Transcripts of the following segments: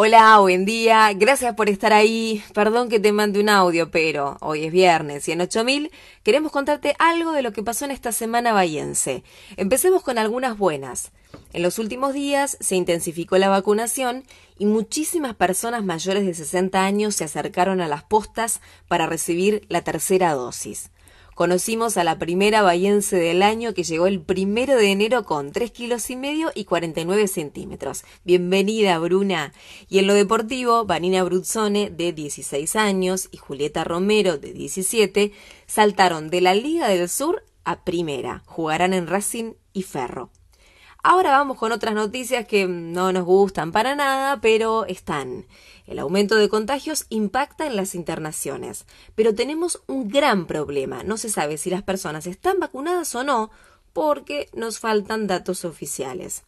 Hola, buen día, gracias por estar ahí. Perdón que te mande un audio, pero hoy es viernes y en 8000 queremos contarte algo de lo que pasó en esta semana bahiense. Empecemos con algunas buenas. En los últimos días se intensificó la vacunación y muchísimas personas mayores de 60 años se acercaron a las postas para recibir la tercera dosis. Conocimos a la primera bahiense del año que llegó el primero de enero con 3 kilos y medio y 49 centímetros. Bienvenida, Bruna. Y en lo deportivo, Vanina Bruzzone, de 16 años, y Julieta Romero, de 17, saltaron de la Liga del Sur a primera. Jugarán en Racing y Ferro. Ahora vamos con otras noticias que no nos gustan para nada, pero están. El aumento de contagios impacta en las internaciones, pero tenemos un gran problema. No se sabe si las personas están vacunadas o no, porque nos faltan datos oficiales.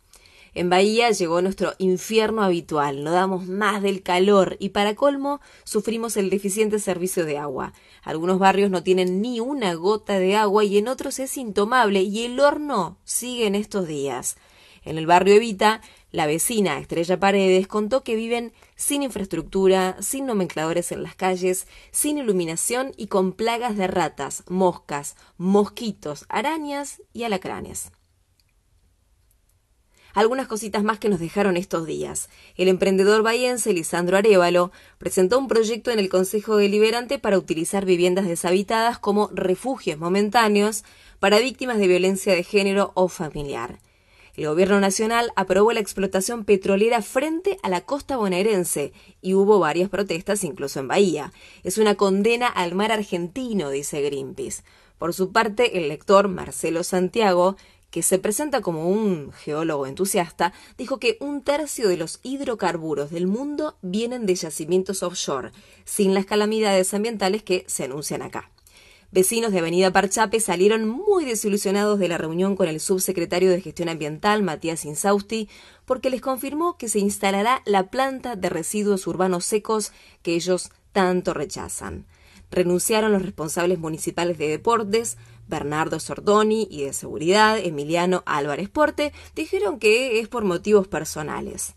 En Bahía llegó nuestro infierno habitual, no damos más del calor y para colmo sufrimos el deficiente servicio de agua. Algunos barrios no tienen ni una gota de agua y en otros es intomable y el horno sigue en estos días. En el barrio Evita, la vecina Estrella Paredes contó que viven sin infraestructura, sin nomencladores en las calles, sin iluminación y con plagas de ratas, moscas, mosquitos, arañas y alacranes. Algunas cositas más que nos dejaron estos días. El emprendedor bahiense Lisandro Arevalo presentó un proyecto en el Consejo Deliberante para utilizar viviendas deshabitadas como refugios momentáneos para víctimas de violencia de género o familiar. El gobierno nacional aprobó la explotación petrolera frente a la costa bonaerense y hubo varias protestas incluso en Bahía. Es una condena al mar argentino, dice Greenpeace. Por su parte, el lector Marcelo Santiago que se presenta como un geólogo entusiasta, dijo que un tercio de los hidrocarburos del mundo vienen de yacimientos offshore, sin las calamidades ambientales que se anuncian acá. Vecinos de Avenida Parchape salieron muy desilusionados de la reunión con el subsecretario de Gestión Ambiental, Matías Insausti, porque les confirmó que se instalará la planta de residuos urbanos secos que ellos tanto rechazan. Renunciaron los responsables municipales de deportes, Bernardo Sordoni, y de seguridad, Emiliano Álvarez Porte, dijeron que es por motivos personales.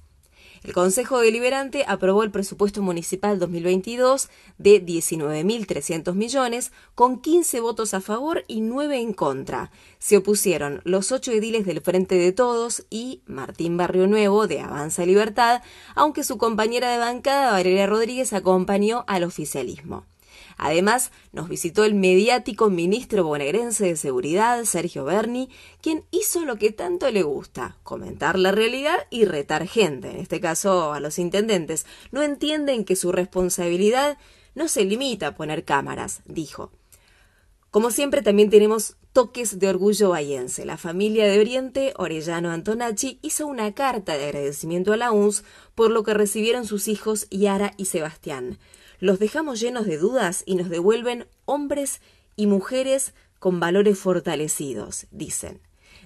El Consejo Deliberante aprobó el presupuesto municipal 2022 de 19.300 millones, con 15 votos a favor y 9 en contra. Se opusieron los ocho ediles del Frente de Todos y Martín Barrio Nuevo de Avanza Libertad, aunque su compañera de bancada, Valeria Rodríguez, acompañó al oficialismo. Además, nos visitó el mediático ministro bonaerense de Seguridad, Sergio Berni, quien hizo lo que tanto le gusta, comentar la realidad y retar gente, en este caso a los intendentes. No entienden que su responsabilidad no se limita a poner cámaras, dijo. Como siempre, también tenemos toques de orgullo bahiense. La familia de Oriente, Orellano Antonacci, hizo una carta de agradecimiento a la UNS por lo que recibieron sus hijos Yara y Sebastián los dejamos llenos de dudas y nos devuelven hombres y mujeres con valores fortalecidos, dicen.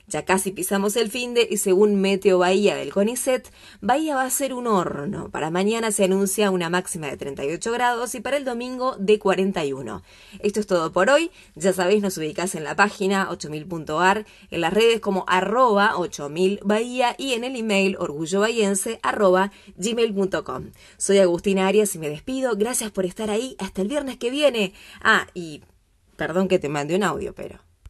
Ya casi pisamos el fin de y según Meteo Bahía del CONICET, Bahía va a ser un horno. Para mañana se anuncia una máxima de 38 grados y para el domingo de 41. Esto es todo por hoy. Ya sabéis, nos ubicás en la página 8000.ar, en las redes como arroba 8000 Bahía y en el email orgullobahiense arroba gmail.com. Soy Agustina Arias y me despido. Gracias por estar ahí. Hasta el viernes que viene. Ah, y perdón que te mande un audio, pero...